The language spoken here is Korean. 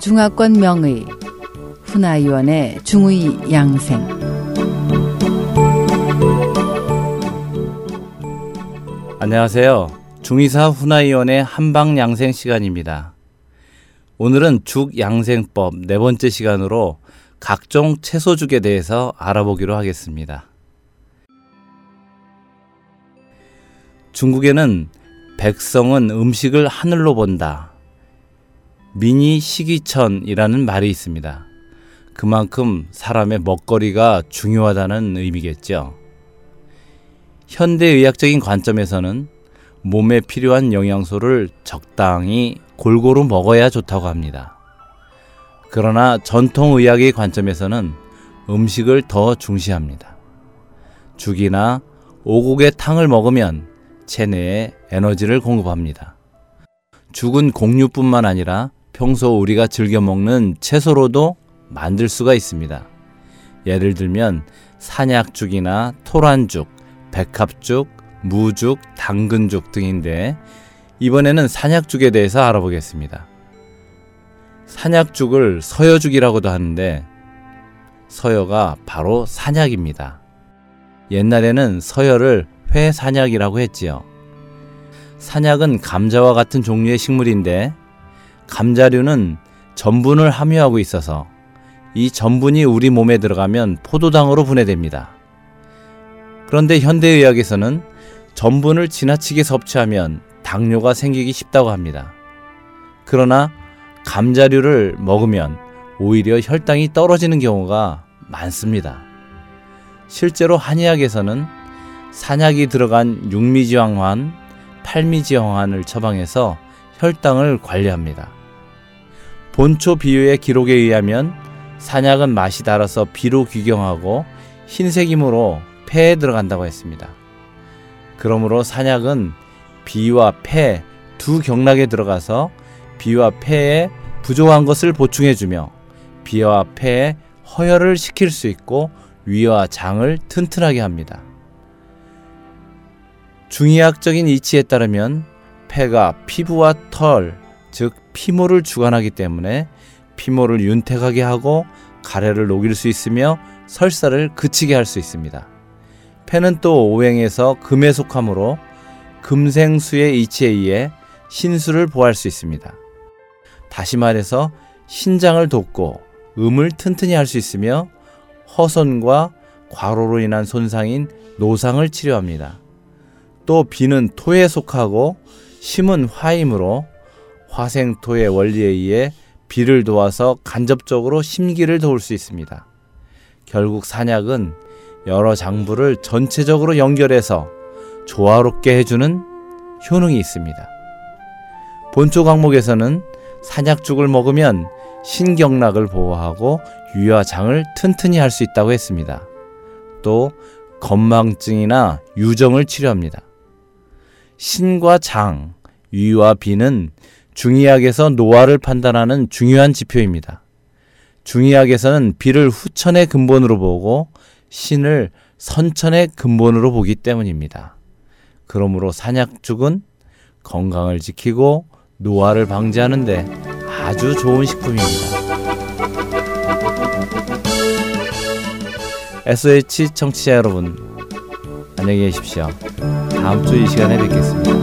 중화권 명의 훈아위원의 중의 양생 안녕하세요. 중의사 훈아위원의 한방 양생 시간입니다. 오늘은 죽 양생법 네 번째 시간으로 각종 채소죽에 대해서 알아보기로 하겠습니다. 중국에는 백성은 음식을 하늘로 본다. 미니 시기천이라는 말이 있습니다. 그만큼 사람의 먹거리가 중요하다는 의미겠죠. 현대의학적인 관점에서는 몸에 필요한 영양소를 적당히 골고루 먹어야 좋다고 합니다. 그러나 전통의학의 관점에서는 음식을 더 중시합니다. 죽이나 오곡의 탕을 먹으면 체내에 에너지를 공급합니다. 죽은 곡류뿐만 아니라 평소 우리가 즐겨 먹는 채소로도 만들 수가 있습니다. 예를 들면 산약죽이나 토란죽, 백합죽, 무죽, 당근죽 등인데 이번에는 산약죽에 대해서 알아보겠습니다. 산약죽을 서여죽이라고도 하는데 서여가 바로 산약입니다. 옛날에는 서여를 회산약이라고 했지요. 산약은 감자와 같은 종류의 식물인데 감자류는 전분을 함유하고 있어서 이 전분이 우리 몸에 들어가면 포도당으로 분해됩니다. 그런데 현대의학에서는 전분을 지나치게 섭취하면 당뇨가 생기기 쉽다고 합니다. 그러나 감자류를 먹으면 오히려 혈당이 떨어지는 경우가 많습니다. 실제로 한의학에서는 산약이 들어간 육미지황환, 팔미지황환을 처방해서 혈당을 관리합니다. 본초 비유의 기록에 의하면 산약은 맛이 달아서 비로 귀경하고 흰색 이므로 폐에 들어간다고 했습니다. 그러므로 산약은 비와 폐 두 경락에 들어가서 비와 폐에 부족한 것을 보충해주며 비와 폐에 허혈을 시킬 수 있고 위와 장을 튼튼하게 합니다. 중의학적인 이치에 따르면 폐가 피부와 털, 즉 피모를 주관하기 때문에 피모를 윤택하게 하고 가래를 녹일 수 있으며 설사를 그치게 할 수 있습니다. 폐는 또 오행에서 금에 속하므로 금생수의 이치에 의해 신수를 보할 수 있습니다. 다시 말해서 신장을 돕고 음을 튼튼히 할 수 있으며 허손과 과로로 인한 손상인 노상을 치료합니다. 또 비는 토에 속하고 심은 화이므로 화생토의 원리에 의해 비를 도와서 간접적으로 심기를 도울 수 있습니다. 결국 산약은 여러 장부를 전체적으로 연결해서 조화롭게 해주는 효능이 있습니다. 본초 강목에서는 산약죽을 먹으면 신경락을 보호하고 위와 장을 튼튼히 할 수 있다고 했습니다. 또 건망증이나 유정을 치료합니다. 신과 장, 위와 비는 중의학에서 노화를 판단하는 중요한 지표입니다. 중의학에서는 비를 후천의 근본으로 보고 신을 선천의 근본으로 보기 때문입니다. 그러므로 산약죽은 건강을 지키고 노화를 방지하는데 아주 좋은 식품입니다. SOH 청취자 여러분, 안녕히 계십시오. 다음 주 이 시간에 뵙겠습니다.